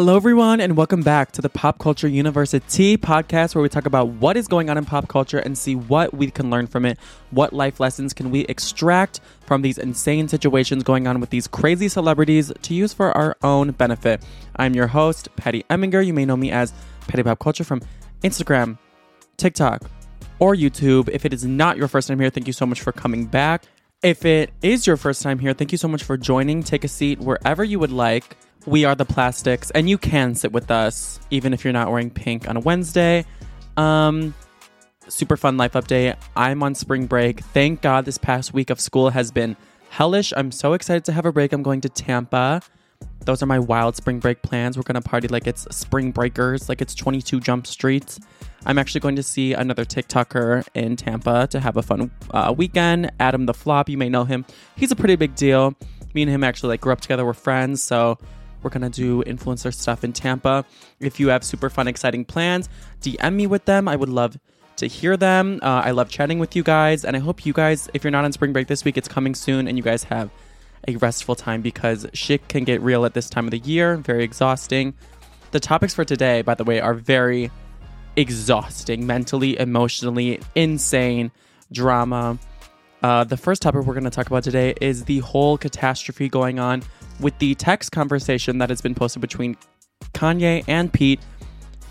Hello, everyone, and welcome back to the Pop Culture University podcast, where we talk about what is going on in pop culture and see what we can learn from it. What life lessons can we extract from these insane situations going on with these crazy celebrities to use for our own benefit? I'm your host, Patty Eminger. You may know me as Patty Pop Culture from Instagram, TikTok, or YouTube. If it is not your first time here, thank you so much for coming back. If it is your first time here, thank you so much for joining. Take a seat wherever you would like. We are the plastics, and you can sit with us even if you're not wearing pink on a Wednesday. Um, super fun life update. I'm on spring break. Thank God this past week of school has been hellish. I'm so excited to have a break. I'm going to Tampa. Those are my wild spring break plans. We're going to party like it's spring breakers, like it's 22 Jump Streets. I'm actually going to see another TikToker in Tampa to have a fun uh, weekend. Adam the Flop, you may know him. He's a pretty big deal. Me and him actually like grew up together. We're friends, so we're gonna do influencer stuff in Tampa. If you have super fun, exciting plans, DM me with them. I would love to hear them. Uh, I love chatting with you guys, and I hope you guys, if you're not on spring break this week, it's coming soon, and you guys have a restful time because shit can get real at this time of the year. Very exhausting. The topics for today, by the way, are very exhausting mentally, emotionally, insane drama. Uh, the first topic we're going to talk about today is the whole catastrophe going on with the text conversation that has been posted between Kanye and Pete.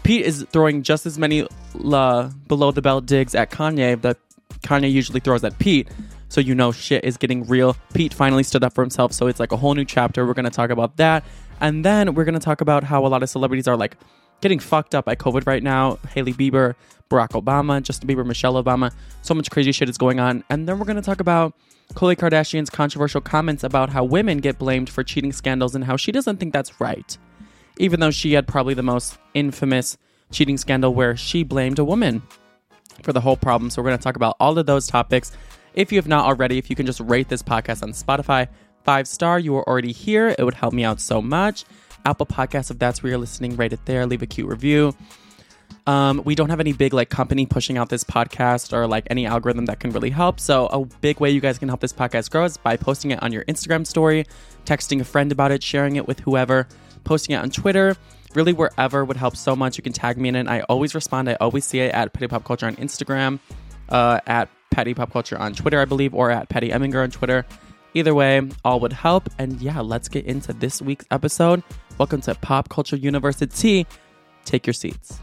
Pete is throwing just as many uh, below the belt digs at Kanye that Kanye usually throws at Pete. So you know shit is getting real. Pete finally stood up for himself, so it's like a whole new chapter. We're gonna talk about that. And then we're gonna talk about how a lot of celebrities are like getting fucked up by COVID right now. Hailey Bieber, Barack Obama, Justin Bieber, Michelle Obama. So much crazy shit is going on. And then we're gonna talk about Khloe Kardashian's controversial comments about how women get blamed for cheating scandals and how she doesn't think that's right. Even though she had probably the most infamous cheating scandal where she blamed a woman for the whole problem. So we're going to talk about all of those topics. If you have not already, if you can just rate this podcast on Spotify five star, you are already here. It would help me out so much. Apple Podcasts, if that's where you're listening, rate it there. Leave a cute review. Um, we don't have any big like company pushing out this podcast or like any algorithm that can really help. So a big way you guys can help this podcast grow is by posting it on your Instagram story, texting a friend about it, sharing it with whoever, posting it on Twitter. Really, wherever would help so much. You can tag me in it. I always respond. I always see it at Petty Pop Culture on Instagram, uh, at Petty Pop Culture on Twitter, I believe, or at Petty Eminger on Twitter. Either way, all would help. And yeah, let's get into this week's episode. Welcome to Pop Culture University. Take your seats.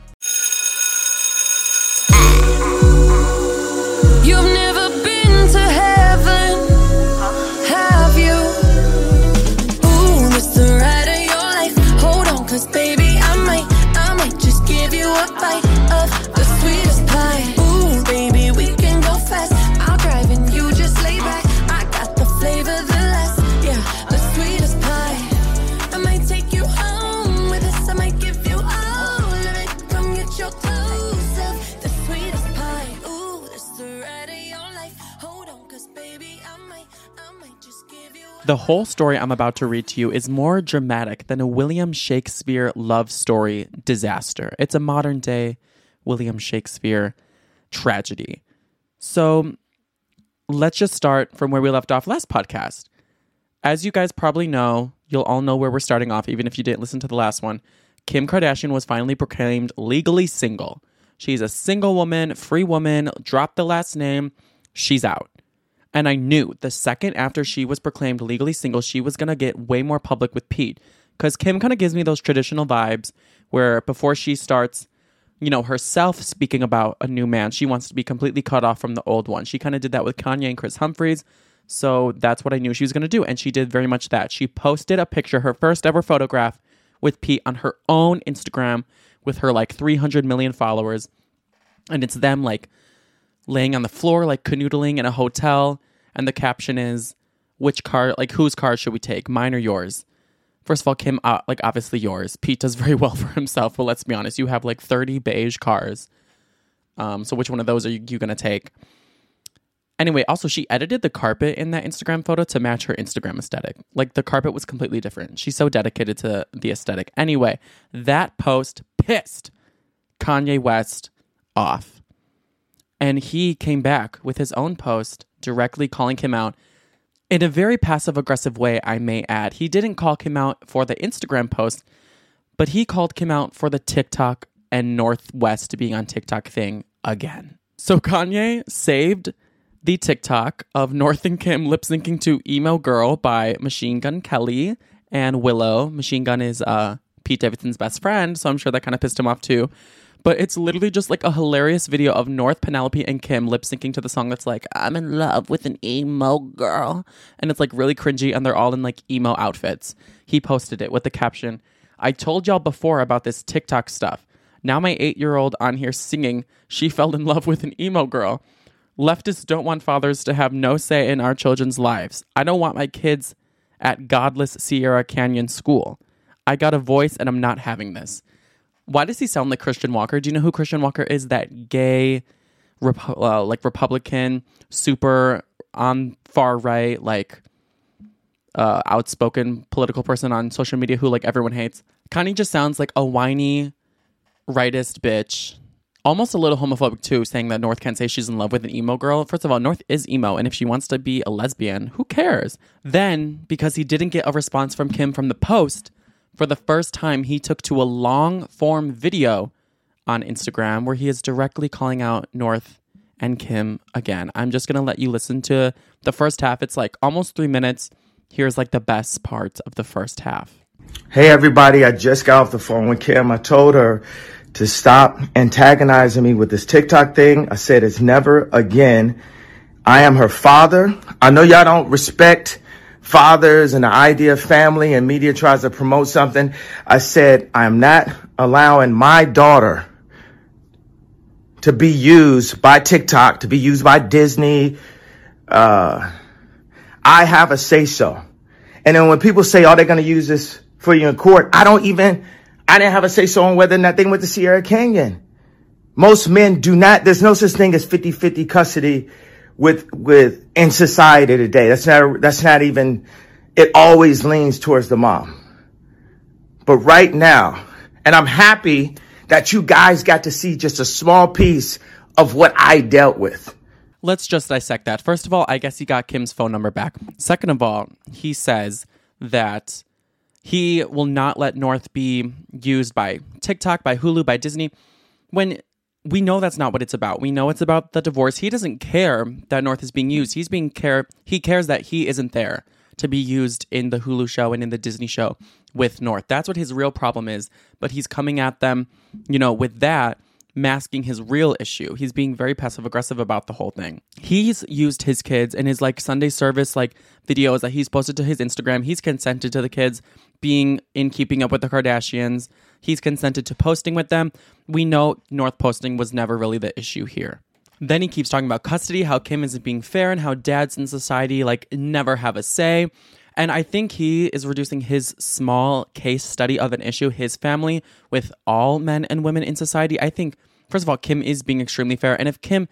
The whole story I'm about to read to you is more dramatic than a William Shakespeare love story disaster. It's a modern day William Shakespeare tragedy. So let's just start from where we left off last podcast. As you guys probably know, you'll all know where we're starting off, even if you didn't listen to the last one. Kim Kardashian was finally proclaimed legally single. She's a single woman, free woman, dropped the last name, she's out. And I knew the second after she was proclaimed legally single, she was going to get way more public with Pete. Because Kim kind of gives me those traditional vibes where before she starts, you know, herself speaking about a new man, she wants to be completely cut off from the old one. She kind of did that with Kanye and Kris Humphries. So that's what I knew she was going to do. And she did very much that. She posted a picture, her first ever photograph with Pete on her own Instagram with her like 300 million followers. And it's them like laying on the floor, like canoodling in a hotel. And the caption is, which car, like whose car should we take, mine or yours? First of all, Kim, uh, like obviously yours. Pete does very well for himself, but let's be honest, you have like 30 beige cars. Um, so which one of those are you, you going to take? Anyway, also she edited the carpet in that Instagram photo to match her Instagram aesthetic. Like the carpet was completely different. She's so dedicated to the aesthetic. Anyway, that post pissed Kanye West off. And he came back with his own post directly calling him out in a very passive aggressive way, I may add. He didn't call Kim out for the Instagram post, but he called Kim out for the TikTok and North West being on TikTok thing again. So Kanye saved the TikTok of North and Kim lip syncing to Emo Girl by Machine Gun Kelly and Willow. Machine Gun is uh, Pete Davidson's best friend, so I'm sure that kind of pissed him off too. But it's literally just like a hilarious video of North, Penelope, and Kim lip syncing to the song that's like, I'm in love with an emo girl. And it's like really cringy, and they're all in like emo outfits. He posted it with the caption I told y'all before about this TikTok stuff. Now my eight year old on here singing, she fell in love with an emo girl. Leftists don't want fathers to have no say in our children's lives. I don't want my kids at godless Sierra Canyon School. I got a voice and I'm not having this. Why does he sound like Christian Walker? Do you know who Christian Walker is? That gay, uh, like Republican, super on far right, like uh, outspoken political person on social media who like everyone hates. Kanye just sounds like a whiny rightist bitch almost a little homophobic too, saying that North can't say she's in love with an emo girl. First of all, North is emo, and if she wants to be a lesbian, who cares? Then, because he didn't get a response from Kim from the post, for the first time, he took to a long form video on Instagram where he is directly calling out North and Kim again. I'm just gonna let you listen to the first half. It's like almost three minutes. Here's like the best part of the first half. Hey everybody, I just got off the phone with Kim. I told her to stop antagonizing me with this TikTok thing. I said it's never again. I am her father. I know y'all don't respect fathers and the idea of family and media tries to promote something. I said I am not allowing my daughter to be used by TikTok, to be used by Disney. Uh, I have a say so. And then when people say, oh, they're going to use this for you in court, I don't even, I didn't have a say so on whether or not they went to Sierra Canyon. Most men do not, there's no such thing as 50-50 custody with, with, in society today. That's not, that's not even, it always leans towards the mom. But right now, and I'm happy that you guys got to see just a small piece of what I dealt with. Let's just dissect that. First of all, I guess he got Kim's phone number back. Second of all, he says that he will not let North be used by TikTok, by Hulu, by Disney. When we know that's not what it's about. We know it's about the divorce. He doesn't care that North is being used. He's being care he cares that he isn't there to be used in the Hulu show and in the Disney show with North. That's what his real problem is, but he's coming at them, you know, with that masking his real issue. He's being very passive aggressive about the whole thing. He's used his kids in his like Sunday service like videos that he's posted to his Instagram. He's consented to the kids being in keeping up with the Kardashians. He's consented to posting with them. We know North posting was never really the issue here. Then he keeps talking about custody, how Kim isn't being fair, and how dads in society like never have a say. And I think he is reducing his small case study of an issue, his family, with all men and women in society. I think, first of all, Kim is being extremely fair. And if Kim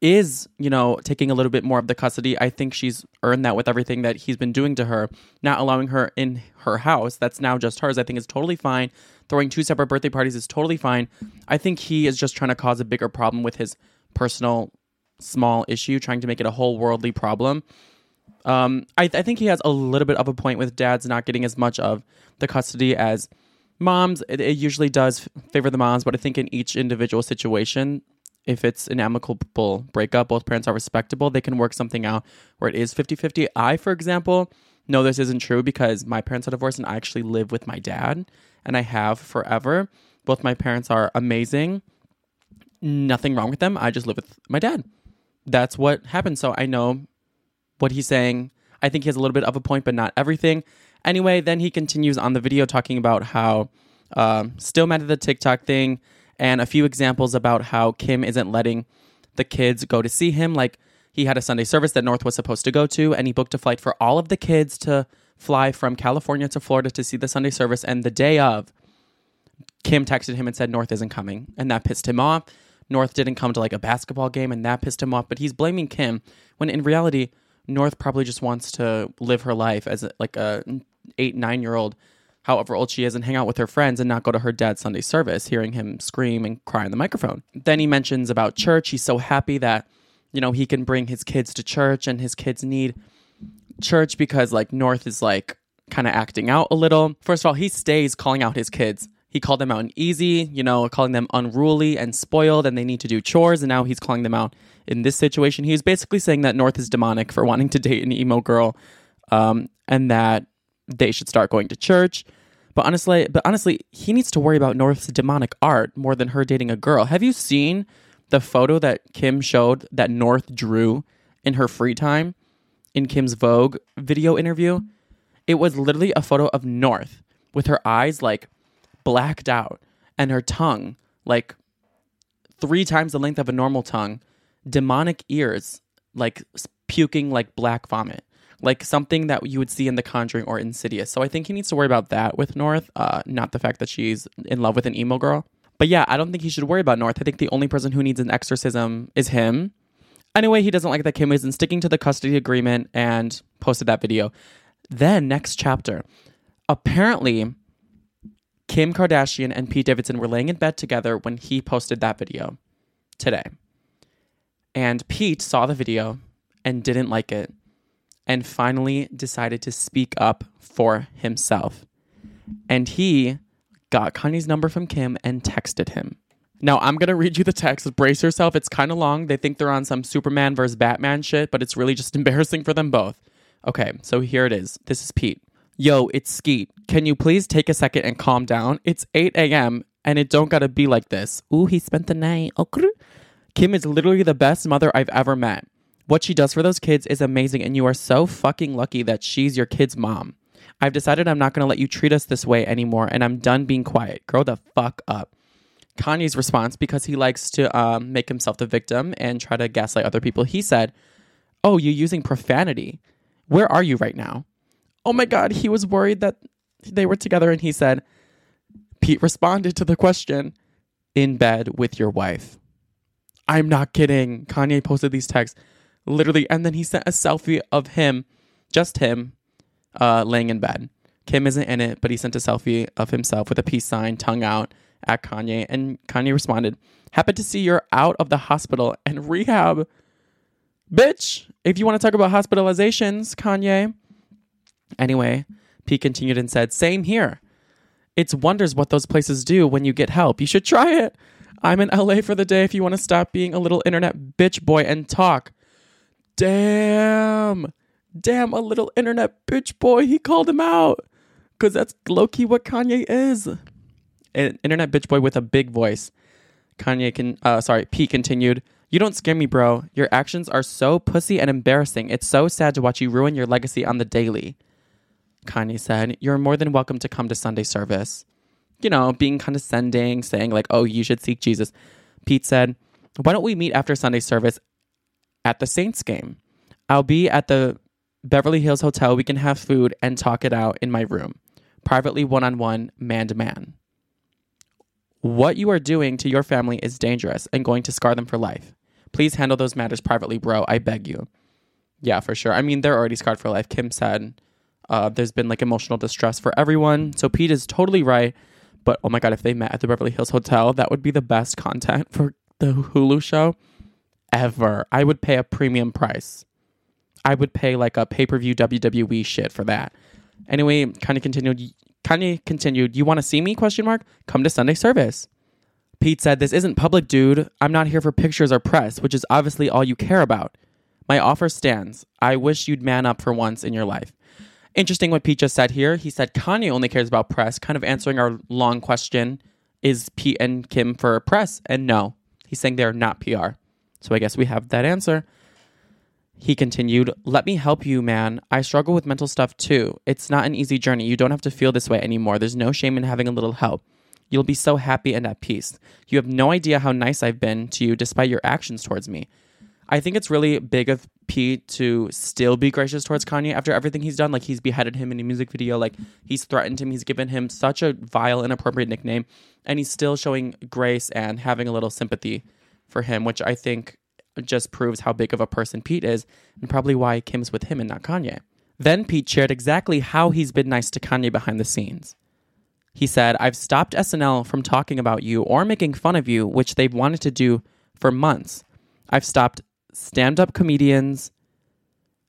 is, you know, taking a little bit more of the custody, I think she's earned that with everything that he's been doing to her, not allowing her in her house. That's now just hers. I think is totally fine. Throwing two separate birthday parties is totally fine. I think he is just trying to cause a bigger problem with his personal small issue, trying to make it a whole worldly problem. Um, I, I think he has a little bit of a point with dads not getting as much of the custody as moms. It, it usually does favor the moms, but I think in each individual situation, if it's an amicable breakup, both parents are respectable, they can work something out where it is 50 50. I, for example, know this isn't true because my parents are divorced and I actually live with my dad and I have forever. Both my parents are amazing. Nothing wrong with them. I just live with my dad. That's what happened. So I know what he's saying. I think he has a little bit of a point, but not everything. Anyway, then he continues on the video talking about how uh, still mad at the TikTok thing and a few examples about how Kim isn't letting the kids go to see him. Like he had a Sunday service that North was supposed to go to, and he booked a flight for all of the kids to fly from California to Florida to see the Sunday service. And the day of, Kim texted him and said North isn't coming, and that pissed him off. North didn't come to like a basketball game and that pissed him off, but he's blaming Kim when in reality, North probably just wants to live her life as like a eight, nine year old, however old she is, and hang out with her friends and not go to her dad's Sunday service, hearing him scream and cry in the microphone. Then he mentions about church. He's so happy that, you know, he can bring his kids to church and his kids need church because like North is like kind of acting out a little. First of all, he stays calling out his kids. He called them out in easy, you know, calling them unruly and spoiled, and they need to do chores. And now he's calling them out in this situation. He's basically saying that North is demonic for wanting to date an emo girl, um, and that they should start going to church. But honestly, but honestly, he needs to worry about North's demonic art more than her dating a girl. Have you seen the photo that Kim showed that North drew in her free time in Kim's Vogue video interview? It was literally a photo of North with her eyes like blacked out and her tongue like three times the length of a normal tongue, demonic ears like puking like black vomit, like something that you would see in The Conjuring or Insidious. So I think he needs to worry about that with North, uh, not the fact that she's in love with an emo girl. But yeah, I don't think he should worry about North. I think the only person who needs an exorcism is him. Anyway, he doesn't like that Kim isn't sticking to the custody agreement and posted that video. Then, next chapter. Apparently, Kim Kardashian and Pete Davidson were laying in bed together when he posted that video today. And Pete saw the video and didn't like it and finally decided to speak up for himself. And he got Kanye's number from Kim and texted him. Now, I'm going to read you the text. Brace yourself. It's kind of long. They think they're on some Superman versus Batman shit, but it's really just embarrassing for them both. Okay, so here it is. This is Pete. Yo, it's Skeet. Can you please take a second and calm down? It's 8 a.m. and it don't gotta be like this. Ooh, he spent the night. Okay. Kim is literally the best mother I've ever met. What she does for those kids is amazing, and you are so fucking lucky that she's your kid's mom. I've decided I'm not gonna let you treat us this way anymore, and I'm done being quiet. Grow the fuck up. Kanye's response, because he likes to um, make himself the victim and try to gaslight other people, he said, Oh, you're using profanity. Where are you right now? Oh my God, he was worried that they were together, and he said, Pete responded to the question, in bed with your wife. I'm not kidding. Kanye posted these texts literally, and then he sent a selfie of him, just him, uh, laying in bed. Kim isn't in it, but he sent a selfie of himself with a peace sign, tongue out at Kanye, and Kanye responded, Happy to see you're out of the hospital and rehab. Bitch, if you want to talk about hospitalizations, Kanye. Anyway, Pete continued and said, Same here. It's wonders what those places do when you get help. You should try it. I'm in LA for the day if you want to stop being a little internet bitch boy and talk. Damn. Damn, a little internet bitch boy. He called him out. Because that's low key what Kanye is. An internet bitch boy with a big voice. Kanye can, uh, sorry, Pete continued. You don't scare me, bro. Your actions are so pussy and embarrassing. It's so sad to watch you ruin your legacy on the daily. Kanye said, You're more than welcome to come to Sunday service. You know, being condescending, saying, like, oh, you should seek Jesus. Pete said, Why don't we meet after Sunday service at the Saints game? I'll be at the Beverly Hills Hotel. We can have food and talk it out in my room, privately, one on one, man to man. What you are doing to your family is dangerous and going to scar them for life. Please handle those matters privately, bro. I beg you. Yeah, for sure. I mean, they're already scarred for life. Kim said uh, there's been like emotional distress for everyone. So Pete is totally right. But oh my God, if they met at the Beverly Hills Hotel, that would be the best content for the Hulu show ever. I would pay a premium price. I would pay like a pay per view WWE shit for that. Anyway, of continued. Kanye continued. You want to see me? Question mark. Come to Sunday service. Pete said, "This isn't public, dude. I'm not here for pictures or press, which is obviously all you care about. My offer stands. I wish you'd man up for once in your life." Interesting what Pete just said here. He said Kanye only cares about press, kind of answering our long question: Is Pete and Kim for press? And no, he's saying they're not PR. So I guess we have that answer. He continued, Let me help you, man. I struggle with mental stuff too. It's not an easy journey. You don't have to feel this way anymore. There's no shame in having a little help. You'll be so happy and at peace. You have no idea how nice I've been to you despite your actions towards me. I think it's really big of Pete to still be gracious towards Kanye after everything he's done. Like he's beheaded him in a music video, like he's threatened him, he's given him such a vile, inappropriate nickname, and he's still showing grace and having a little sympathy for him, which I think just proves how big of a person Pete is and probably why Kim's with him and not Kanye. Then Pete shared exactly how he's been nice to Kanye behind the scenes. He said, I've stopped SNL from talking about you or making fun of you, which they've wanted to do for months. I've stopped stand up comedians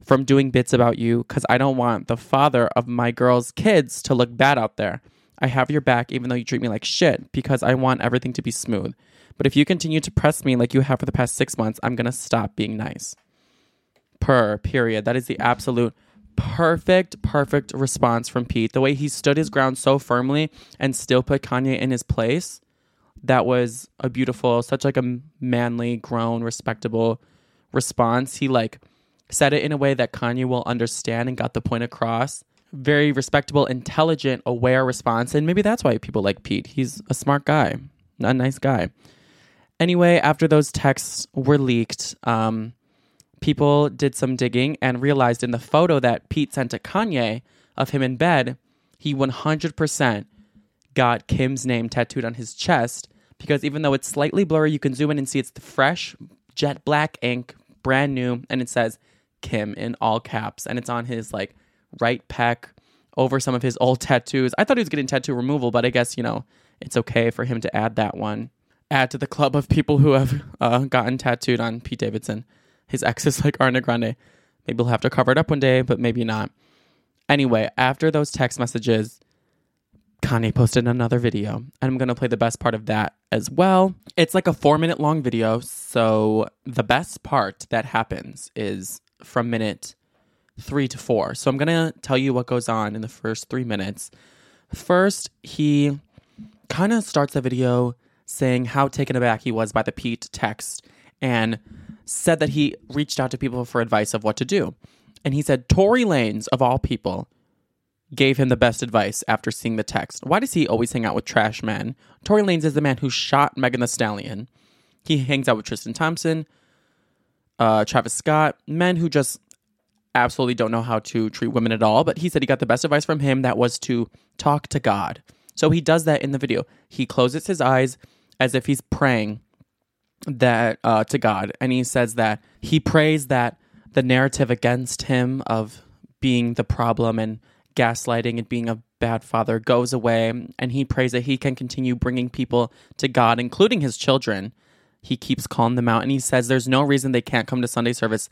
from doing bits about you because I don't want the father of my girl's kids to look bad out there. I have your back even though you treat me like shit because I want everything to be smooth. But if you continue to press me like you have for the past six months, I'm going to stop being nice. Per, period. That is the absolute perfect, perfect response from Pete. The way he stood his ground so firmly and still put Kanye in his place. That was a beautiful, such like a manly, grown, respectable response. He like said it in a way that Kanye will understand and got the point across. Very respectable, intelligent, aware response. And maybe that's why people like Pete. He's a smart guy, not a nice guy. Anyway, after those texts were leaked, um, people did some digging and realized in the photo that Pete sent to Kanye of him in bed, he 100% got Kim's name tattooed on his chest because even though it's slightly blurry, you can zoom in and see it's the fresh jet black ink, brand new, and it says Kim in all caps, and it's on his like right pec over some of his old tattoos. I thought he was getting tattoo removal, but I guess you know it's okay for him to add that one. Add to the club of people who have uh, gotten tattooed on Pete Davidson. His exes like Ariana Grande. Maybe he'll have to cover it up one day, but maybe not. Anyway, after those text messages, Kanye posted another video, and I'm to play the best part of that as well. It's like a four minute long video, so the best part that happens is from minute three to four. So I'm to tell you what goes on in the first three minutes. First, he kind of starts the video saying how taken aback he was by the Pete text and said that he reached out to people for advice of what to do. And he said Tory Lanez, of all people, gave him the best advice after seeing the text. Why does he always hang out with trash men? Tory Lanez is the man who shot Megan Thee Stallion. He hangs out with Tristan Thompson, uh, Travis Scott, men who just absolutely don't know how to treat women at all. But he said he got the best advice from him that was to talk to God. So he does that in the video. He closes his eyes as if he's praying that uh, to God, and he says that he prays that the narrative against him of being the problem and gaslighting and being a bad father goes away, and he prays that he can continue bringing people to God, including his children. He keeps calling them out, and he says there's no reason they can't come to Sunday service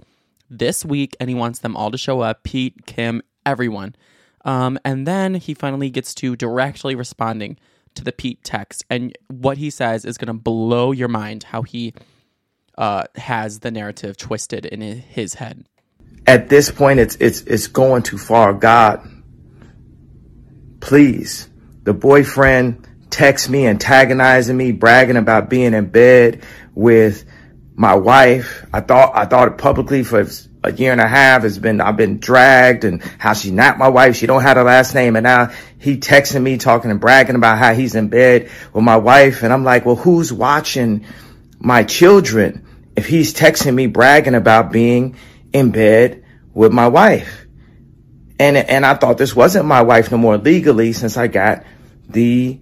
this week, and he wants them all to show up Pete, Kim, everyone. Um, and then he finally gets to directly responding to the Pete text. And what he says is going to blow your mind how he uh, has the narrative twisted in his head. At this point, it's, it's, it's going too far. God, please. The boyfriend texts me, antagonizing me, bragging about being in bed with my wife. I thought, I thought it publicly for a year and a half has been I've been dragged and how she's not my wife. She don't have a last name. And now he texting me talking and bragging about how he's in bed with my wife. And I'm like, well, who's watching my children if he's texting me bragging about being in bed with my wife? And and I thought this wasn't my wife no more legally since I got the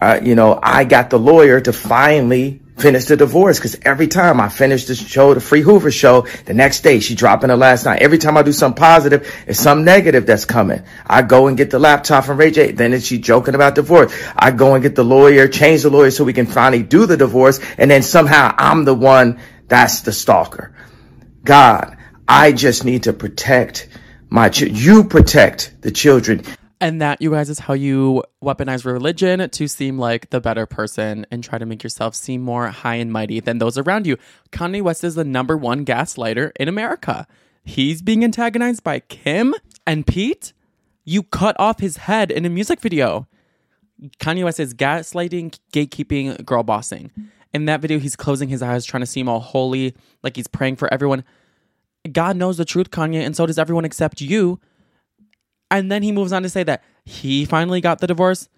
uh, you know, I got the lawyer to finally finish the divorce because every time I finish the show, the Free Hoover show, the next day she dropping the last night. Every time I do something positive, it's some negative that's coming. I go and get the laptop from Ray J. Then she joking about divorce. I go and get the lawyer, change the lawyer so we can finally do the divorce. And then somehow I'm the one that's the stalker. God, I just need to protect my, ch- you protect the children. And that, you guys, is how you weaponize religion to seem like the better person and try to make yourself seem more high and mighty than those around you. Kanye West is the number one gaslighter in America. He's being antagonized by Kim and Pete. You cut off his head in a music video. Kanye West is gaslighting, gatekeeping, girl bossing. In that video, he's closing his eyes, trying to seem all holy, like he's praying for everyone. God knows the truth, Kanye, and so does everyone except you. And then he moves on to say that he finally got the divorce.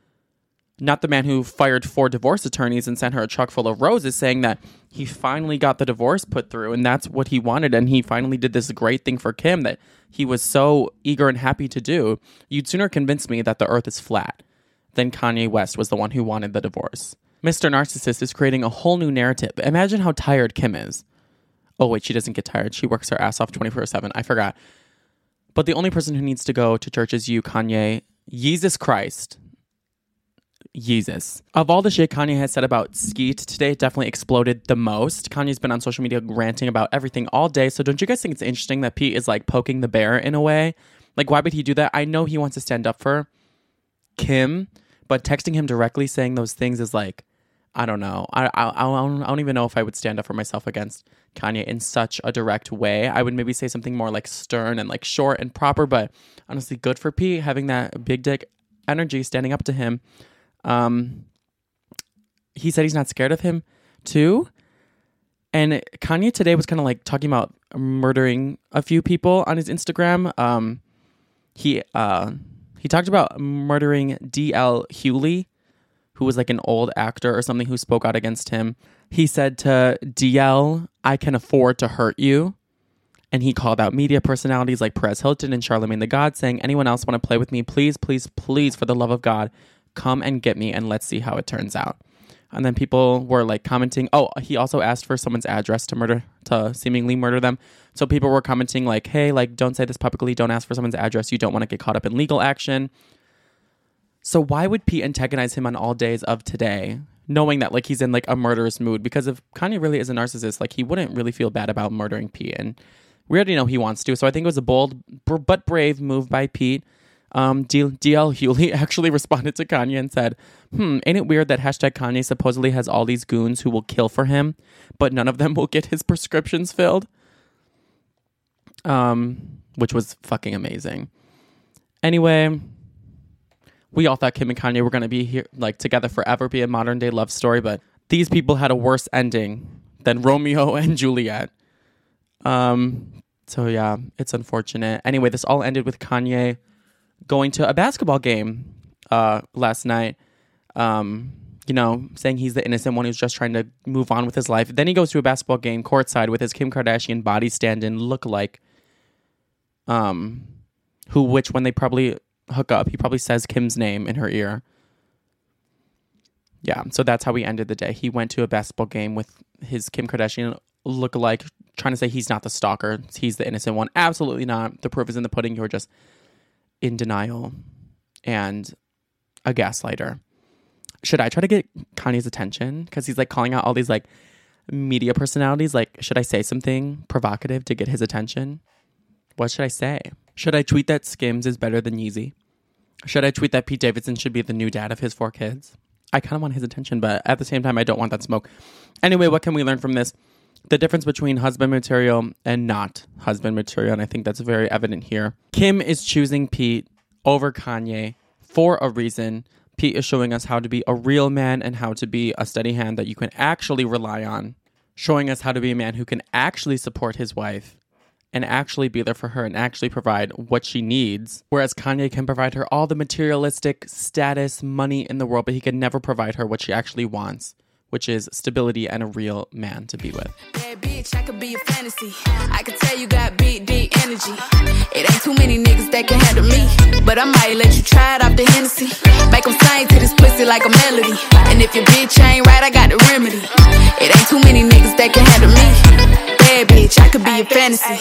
Not the man who fired four divorce attorneys and sent her a truck full of roses, saying that he finally got the divorce put through and that's what he wanted. And he finally did this great thing for Kim that he was so eager and happy to do. You'd sooner convince me that the earth is flat than Kanye West was the one who wanted the divorce. Mr. Narcissist is creating a whole new narrative. Imagine how tired Kim is. Oh, wait, she doesn't get tired. She works her ass off 24 7. I forgot. But the only person who needs to go to church is you, Kanye. Jesus Christ. Jesus. Of all the shit Kanye has said about Skeet today, it definitely exploded the most. Kanye's been on social media ranting about everything all day. So don't you guys think it's interesting that Pete is like poking the bear in a way? Like, why would he do that? I know he wants to stand up for Kim, but texting him directly saying those things is like, I don't know. I, I, I, don't, I don't even know if I would stand up for myself against Kanye in such a direct way. I would maybe say something more like stern and like short and proper, but honestly, good for Pete having that big dick energy standing up to him. Um, he said he's not scared of him too. And Kanye today was kind of like talking about murdering a few people on his Instagram. Um, he uh, he talked about murdering D.L. Hughley, who was like an old actor or something who spoke out against him. He said to DL, I can afford to hurt you. And he called out media personalities like Perez Hilton and Charlamagne tha God, saying, Anyone else want to play with me? Please, please, please, for the love of God, come and get me and let's see how it turns out. And then people were like commenting, oh, he also asked for someone's address to murder, to seemingly murder them. So people were commenting, like, hey, like, don't say this publicly, don't ask for someone's address. You don't want to get caught up in legal action. So why would Pete antagonize him on all days of today, knowing that like he's in like a murderous mood? Because if Kanye really is a narcissist, like he wouldn't really feel bad about murdering Pete. And we already know he wants to. So I think it was a bold but brave move by Pete um, DL Hughley actually responded to Kanye and said, Hmm, ain't it weird that hashtag Kanye supposedly has all these goons who will kill for him, but none of them will get his prescriptions filled? Um, which was fucking amazing. Anyway, we all thought Kim and Kanye were going to be here, like together forever, be a modern day love story, but these people had a worse ending than Romeo and Juliet. Um, so yeah, it's unfortunate. Anyway, this all ended with Kanye going to a basketball game uh, last night. Um, you know, saying he's the innocent one who's just trying to move on with his life. Then he goes to a basketball game courtside with his Kim Kardashian body stand-in look like, um, who which when they probably hook up, he probably says Kim's name in her ear. Yeah, so that's how we ended the day. He went to a basketball game with his Kim Kardashian look-alike, trying to say he's not the stalker, he's the innocent one. Absolutely not. The proof is in the pudding. You're just in denial and a gaslighter. Should I try to get Kanye's attention? Because he's like calling out all these like media personalities. Like, should I say something provocative to get his attention? What should I say? Should I tweet that Skims is better than Yeezy? Should I tweet that Pete Davidson should be the new dad of his four kids? I kind of want his attention, but at the same time, I don't want that smoke. Anyway, what can we learn from this? The difference between husband material and not husband material, and I think that's very evident here. Kim is choosing Pete over Kanye for a reason. Pete is showing us how to be a real man and how to be a steady hand that you can actually rely on, showing us how to be a man who can actually support his wife and actually be there for her and actually provide what she needs. Whereas Kanye can provide her all the materialistic status, money in the world, but he can never provide her what she actually wants which is stability and a real man to be with. Bad bitch, I could be a fantasy. I could tell you got big, deep energy. It ain't too many niggas that can handle me. But I might let you try it off the Hennessy. Make them sing to this pussy like a melody. And if your bitch ain't right, I got the remedy. It ain't too many niggas that can handle me. Bad bitch, I could be a fantasy.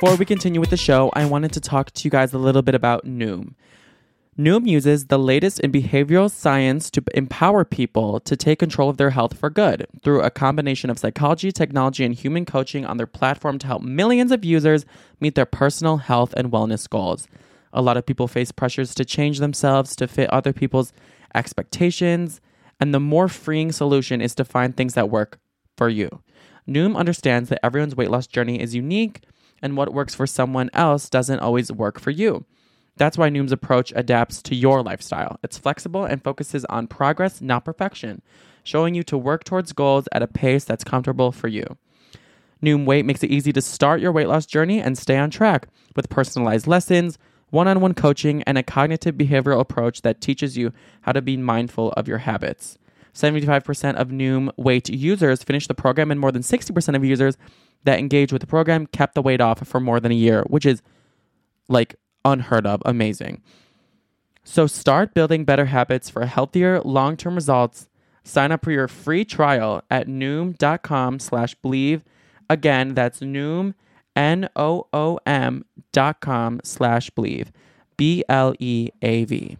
Before we continue with the show, I wanted to talk to you guys a little bit about Noom. Noom uses the latest in behavioral science to empower people to take control of their health for good through a combination of psychology, technology, and human coaching on their platform to help millions of users meet their personal health and wellness goals. A lot of people face pressures to change themselves to fit other people's expectations, and the more freeing solution is to find things that work for you. Noom understands that everyone's weight loss journey is unique and what works for someone else doesn't always work for you. That's why Noom's approach adapts to your lifestyle. It's flexible and focuses on progress, not perfection, showing you to work towards goals at a pace that's comfortable for you. Noom Weight makes it easy to start your weight loss journey and stay on track with personalized lessons, one on one coaching, and a cognitive behavioral approach that teaches you how to be mindful of your habits. 75% of Noom weight users finish the program, and more than 60% of users that engaged with the program kept the weight off for more than a year, which is like unheard of, amazing. So start building better habits for healthier long-term results. Sign up for your free trial at noom.com slash believe. Again, that's noom, N-O-O-M dot com slash believe. B-L-E-A-V.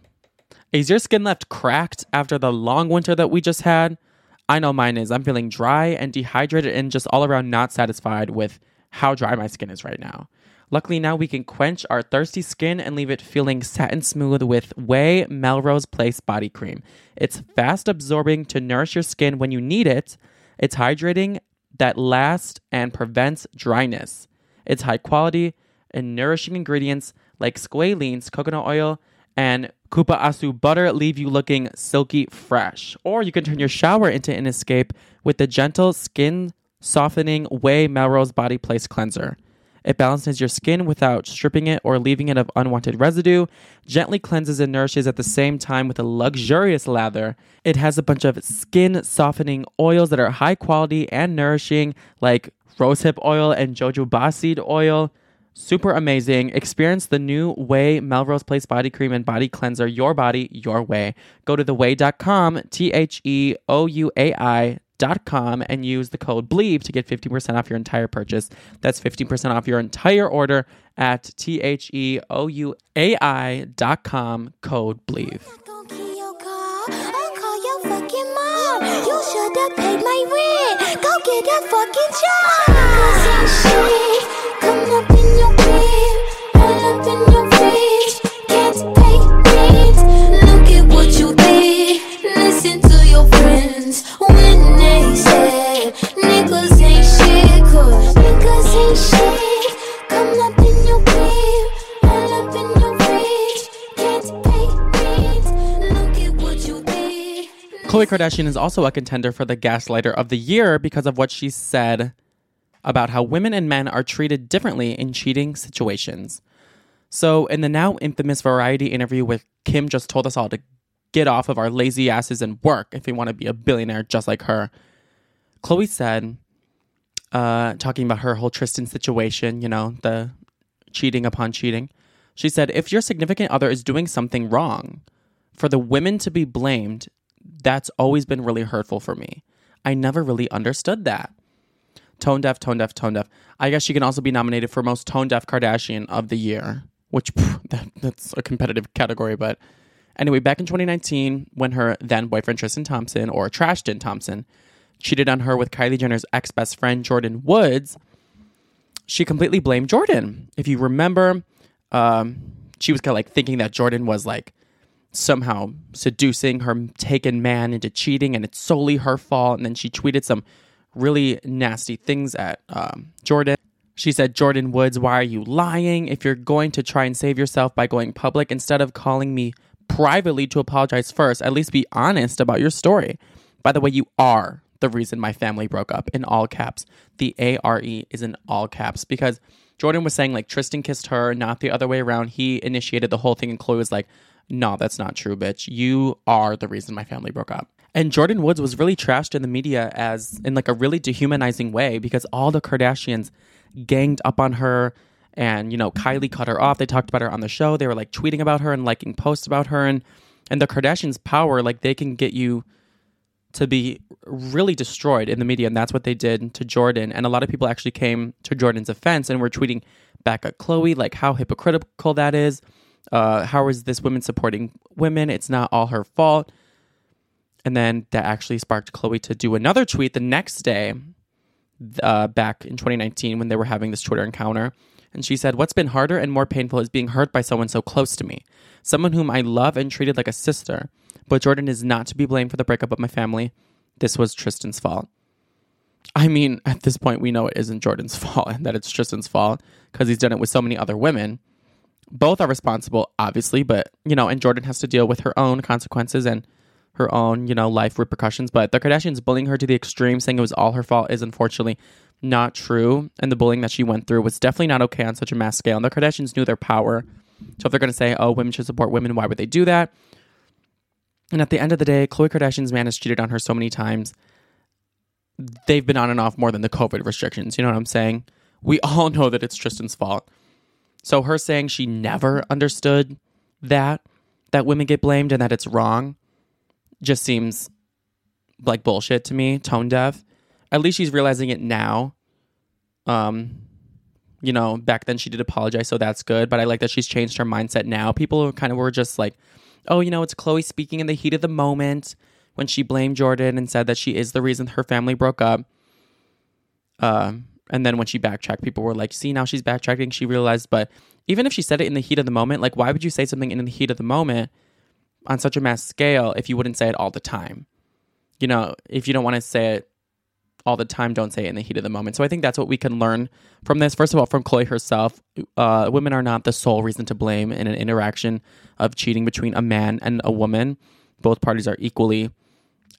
Is your skin left cracked after the long winter that we just had? I know mine is. I'm feeling dry and dehydrated and just all around not satisfied with how dry my skin is right now. Luckily, now we can quench our thirsty skin and leave it feeling satin smooth with OUAI Melrose Place Body Cream. It's fast absorbing to nourish your skin when you need it. It's hydrating that lasts and prevents dryness. It's high quality and nourishing ingredients like squalene's coconut oil and cupuaçu butter leave you looking silky fresh. Or you can turn your shower into an escape with the gentle skin softening OUAI Melrose Body Place Cleanser. It balances your skin without stripping it or leaving it of unwanted residue, gently cleanses and nourishes at the same time with a luxurious lather. It has a bunch of skin softening oils that are high quality and nourishing, like rosehip oil and jojoba seed oil. Super amazing. Experience the new OUAI Melrose Place Body Cream and Body Cleanser, your body, your way. Go to theouai.com, T H E O U A I dot com and use the code BLEAV to get 50% off your entire purchase. That's 15% off your entire order at T H E O U A I dot com, code rent. Go get fucking job. Khloe Kardashian is also a contender for the Gaslighter of the Year because of what she said about how women and men are treated differently in cheating situations. So, in the now infamous variety interview with Kim just told us all to get off of our lazy asses and work if we want to be a billionaire just like her. Khloe said, uh, talking about her whole Tristan situation, you know, the cheating upon cheating. She said, if your significant other is doing something wrong, for the women to be blamed, that's always been really hurtful for me. I never really understood that. Tone deaf, tone deaf, tone deaf. I guess she can also be nominated for most tone deaf Kardashian of the year, which pff, that, that's a competitive category. But anyway, back in 2019, when her then boyfriend Tristan Thompson or Trashton Thompson cheated on her with Kylie Jenner's ex best friend Jordyn Woods, she completely blamed Jordyn. If you remember, um, she was kind of like thinking that Jordyn was like somehow seducing her taken man into cheating and it's solely her fault. And then she tweeted some really nasty things at um, Jordyn. She said, Jordyn Woods, why are you lying? If you're going to try and save yourself by going public, instead of calling me privately to apologize first, at least be honest about your story. By the way, you are the reason my family broke up in all caps. The A R E is in all caps because Jordyn was saying like Tristan kissed her, not the other way around. He initiated the whole thing, and Khloe was like, no, that's not true, bitch. You are the reason my family broke up. And Jordyn Woods was really trashed in the media as in like a really dehumanizing way because all the Kardashians ganged up on her and you know Kylie cut her off. They talked about her on the show. They were like tweeting about her and liking posts about her and and the Kardashians power like they can get you to be really destroyed in the media and that's what they did to Jordyn and a lot of people actually came to Jordyn's offense and were tweeting back at Khloe like how hypocritical that is. Uh, how is this woman supporting women? It's not all her fault. And then that actually sparked Khloe to do another tweet the next day, uh, back in 2019 when they were having this Twitter encounter. And she said, What's been harder and more painful is being hurt by someone so close to me, someone whom I love and treated like a sister. But Jordyn is not to be blamed for the breakup of my family. This was Tristan's fault. I mean, at this point, we know it isn't Jordyn's fault and that it's Tristan's fault because he's done it with so many other women. Both are responsible, obviously, but, you know, and Jordyn has to deal with her own consequences and her own, you know, life repercussions. But the Kardashians bullying her to the extreme, saying it was all her fault, is unfortunately not true. And the bullying that she went through was definitely not okay on such a mass scale. And the Kardashians knew their power So if they're going to say, oh, women should support women, why would they do that? And at the end of the day, Khloe Kardashian's man has cheated on her so many times. They've been on and off more than the COVID restrictions. You know what I'm saying? We all know that it's Tristan's fault. So her saying she never understood that, that women get blamed and that it's wrong, just seems like bullshit to me, tone deaf. At least she's realizing it now. Um, you know, back then she did apologize, so that's good. But I like that she's changed her mindset now. People kind of were just like, oh, you know, it's Khloe speaking in the heat of the moment when she blamed Jordyn and said that she is the reason her family broke up. Um, and then when she backtracked, people were like, see, now she's backtracking. She realized, but even if she said it in the heat of the moment, like, why would you say something in the heat of the moment on such a mass scale if you wouldn't say it all the time? You know, if you don't want to say it all the time, don't say it in the heat of the moment. So I think that's what we can learn from this. First of all, from Khloe herself, uh, women are not the sole reason to blame in an interaction of cheating between a man and a woman. Both parties are equally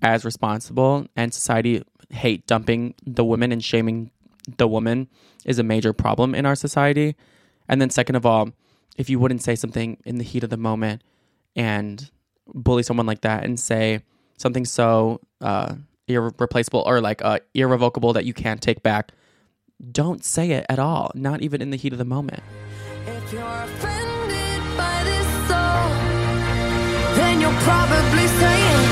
as responsible, and society hate dumping the women and shaming the woman is a major problem in our society. And then, second of all, if you wouldn't say something in the heat of the moment and bully someone like that and say something so uh, irreplaceable or like uh, irrevocable that you can't take back, don't say it at all, not even in the heat of the moment. If you're offended by this song, then you're probably saying,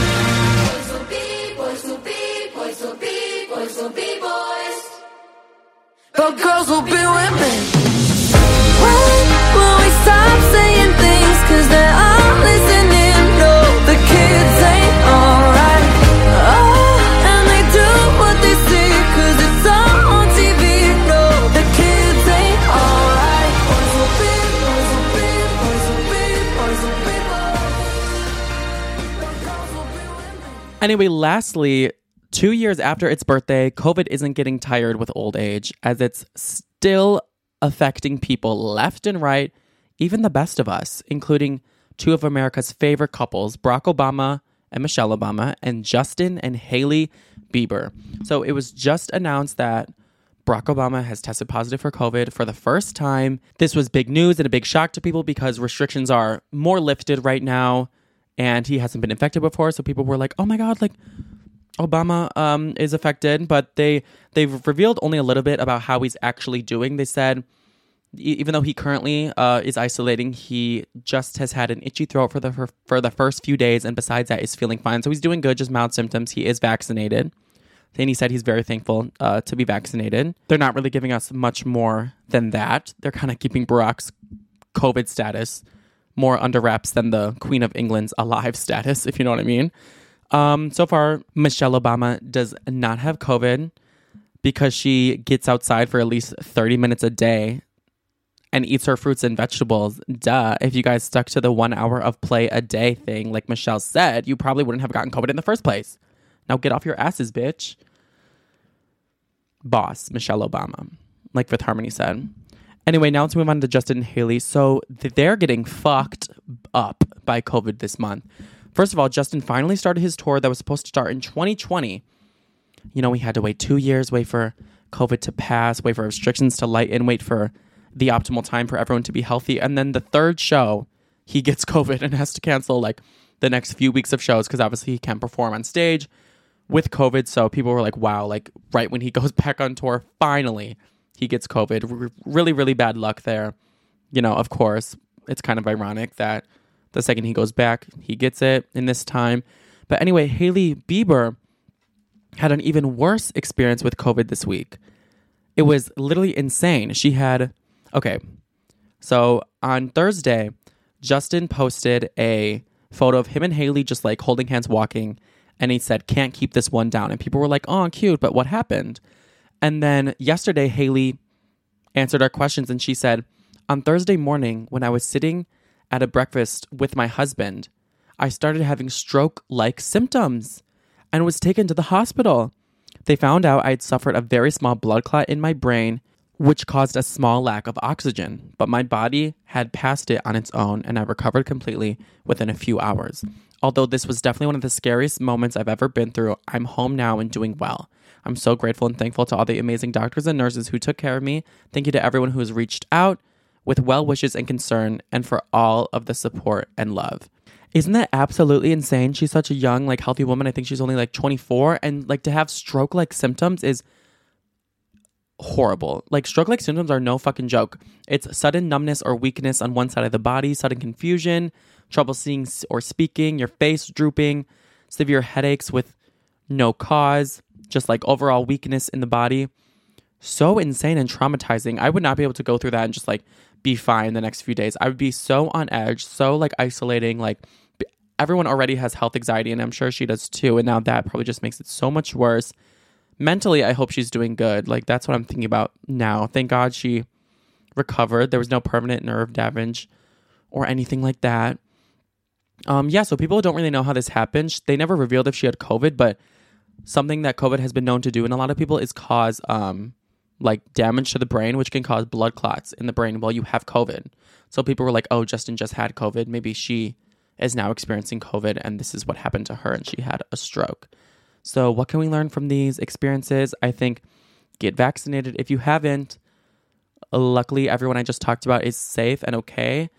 Boys will be, boys will be, boys will be, But girls will be women. When will we stop saying things? Cause they're all listening. No, the kids ain't alright. Oh. But girls will be women. Anyway, lastly, two years after its birthday, COVID isn't getting tired with old age, as it's still affecting people left and right, even the best of us, including two of America's favorite couples, Barack Obama and Michelle Obama, and Justin and Hailey Bieber. So it was just announced that Barack Obama has tested positive for COVID for the first time. This was big news and a big shock to people because restrictions are more lifted right now and he hasn't been infected before. So people were like, oh my God, like Obama um, is affected, but they they've revealed only a little bit about how he's actually doing. They said even though he currently uh, is isolating, he just has had an itchy throat for the for, for the first few days, and besides that, is feeling fine. So he's doing good, just mild symptoms. He is vaccinated. And he said he's very thankful uh, to be vaccinated. They're not really giving us much more than that. They're kind of keeping Barack's COVID status more under wraps than the Queen of England's alive status, if you know what I mean. Um, so far, Michelle Obama does not have COVID because she gets outside for at least 30 minutes a day and eats her fruits and vegetables. Duh. If you guys stuck to the one hour of play a day thing, like Michelle said, you probably wouldn't have gotten COVID in the first place. Now get off your asses, bitch. Boss, Michelle Obama, like Fifth Harmony said. Anyway, now let's move on to Justin Hailey. So they're getting fucked up by COVID this month. First of all, Justin finally started his tour that was supposed to start in 2020. You know, we had to wait two years, wait for COVID to pass, wait for restrictions to lighten, wait for the optimal time for everyone to be healthy. And then the third show, he gets COVID and has to cancel like the next few weeks of shows because obviously he can't perform on stage with COVID. So people were like, wow, like right when he goes back on tour, finally he gets COVID. R- really, really bad luck there. You know, of course, it's kind of ironic that the second he goes back, he gets it in this time. But anyway, Hailey Bieber had an even worse experience with COVID this week. It was literally insane. She had, okay, so on Thursday, Justin posted a photo of him and Hailey just like holding hands walking. And he said, can't keep this one down. And people were like, oh, cute, but what happened? And then yesterday, Hailey answered our questions and she said, On Thursday morning, when I was sitting at a breakfast with my husband, I started having stroke like symptoms and was taken to the hospital. They found out I had suffered a very small blood clot in my brain, which caused a small lack of oxygen, but my body had passed it on its own and I recovered completely within a few hours. Although this was definitely one of the scariest moments I've ever been through, I'm home now and doing well. I'm so grateful and thankful to all the amazing doctors and nurses who took care of me. Thank you to everyone who has reached out with well wishes and concern, and for all of the support and love. Isn't that absolutely insane? She's such a young, like healthy woman. I think she's only like 24, and like to have stroke like symptoms is horrible. Like stroke like symptoms are no fucking joke. It's sudden numbness or weakness on one side of the body, sudden confusion, trouble seeing or speaking, your face drooping, severe headaches with no cause, just like overall weakness in the body. So insane and traumatizing. I would not be able to go through that and just like be fine the next few days. I would be so on edge, so like isolating. Like everyone already has health anxiety, and I'm sure she does too. And now that probably just makes it so much worse mentally i hope she's doing good like that's what i'm thinking about now thank god she recovered there was no permanent nerve damage or anything like that um yeah so people don't really know how this happened they never revealed if she had covid but something that covid has been known to do in a lot of people is cause um like damage to the brain which can cause blood clots in the brain while you have covid so people were like oh justin just had covid maybe she is now experiencing covid and this is what happened to her and she had a stroke so, what can we learn from these experiences? I think get vaccinated if you haven't. Luckily, everyone I just talked about is safe and okay.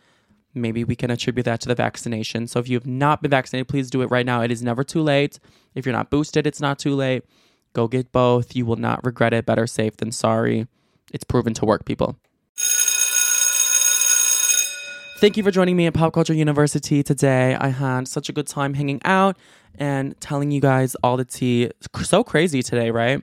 Maybe we can attribute that to the vaccination. So, if you have not been vaccinated, please do it right now. It is never too late. If you're not boosted, it's not too late. Go get both. You will not regret it. Better safe than sorry. It's proven to work, people. Thank you for joining me at Pop Culture University today. I had such a good time hanging out and telling you guys all the tea. So crazy today, right?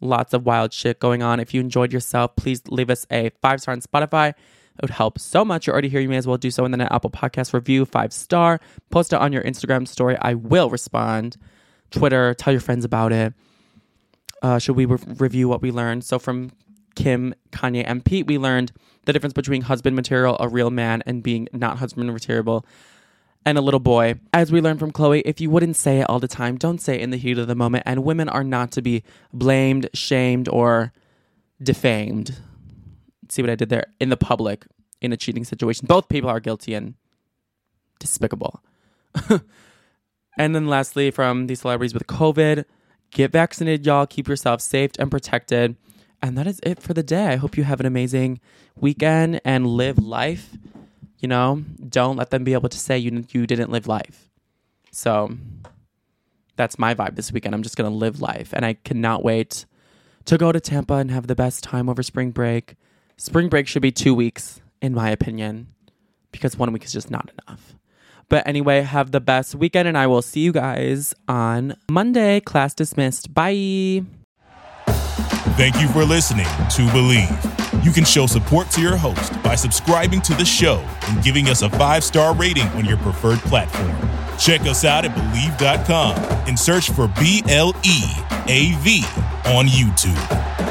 Lots of wild shit going on. If you enjoyed yourself, please leave us a five star on Spotify. It would help so much. You're already here. You may as well do so. Then an Apple Podcast review, five star. Post it on your Instagram story. I will respond. Twitter, tell your friends about it. Uh, should we re- review what we learned? So from Kim, Kanye, and Pete, we learned the difference between husband material, a real man, and being not husband material, and a little boy. As we learned from Khloe, if you wouldn't say it all the time, don't say it in the heat of the moment. And women are not to be blamed, shamed, or defamed. See what I did there? In the public, in a cheating situation. Both people are guilty and despicable. and then lastly, from these celebrities with COVID, get vaccinated, y'all. Keep yourself safe and protected. And that is it for the day. I hope you have an amazing weekend and live life. You know, don't let them be able to say you you didn't live life. So that's my vibe this weekend. I'm just gonna live life, and I cannot wait to go to Tampa and have the best time over spring break. Spring break should be two weeks, in my opinion, because one week is just not enough. But anyway, have the best weekend, and I will see you guys on Monday. Class dismissed. Bye. Thank you for listening to Bleav. You can show support to your host by subscribing to the show and giving us a five star rating on your preferred platform. Check us out at Bleav.com and search for B L E A V on YouTube.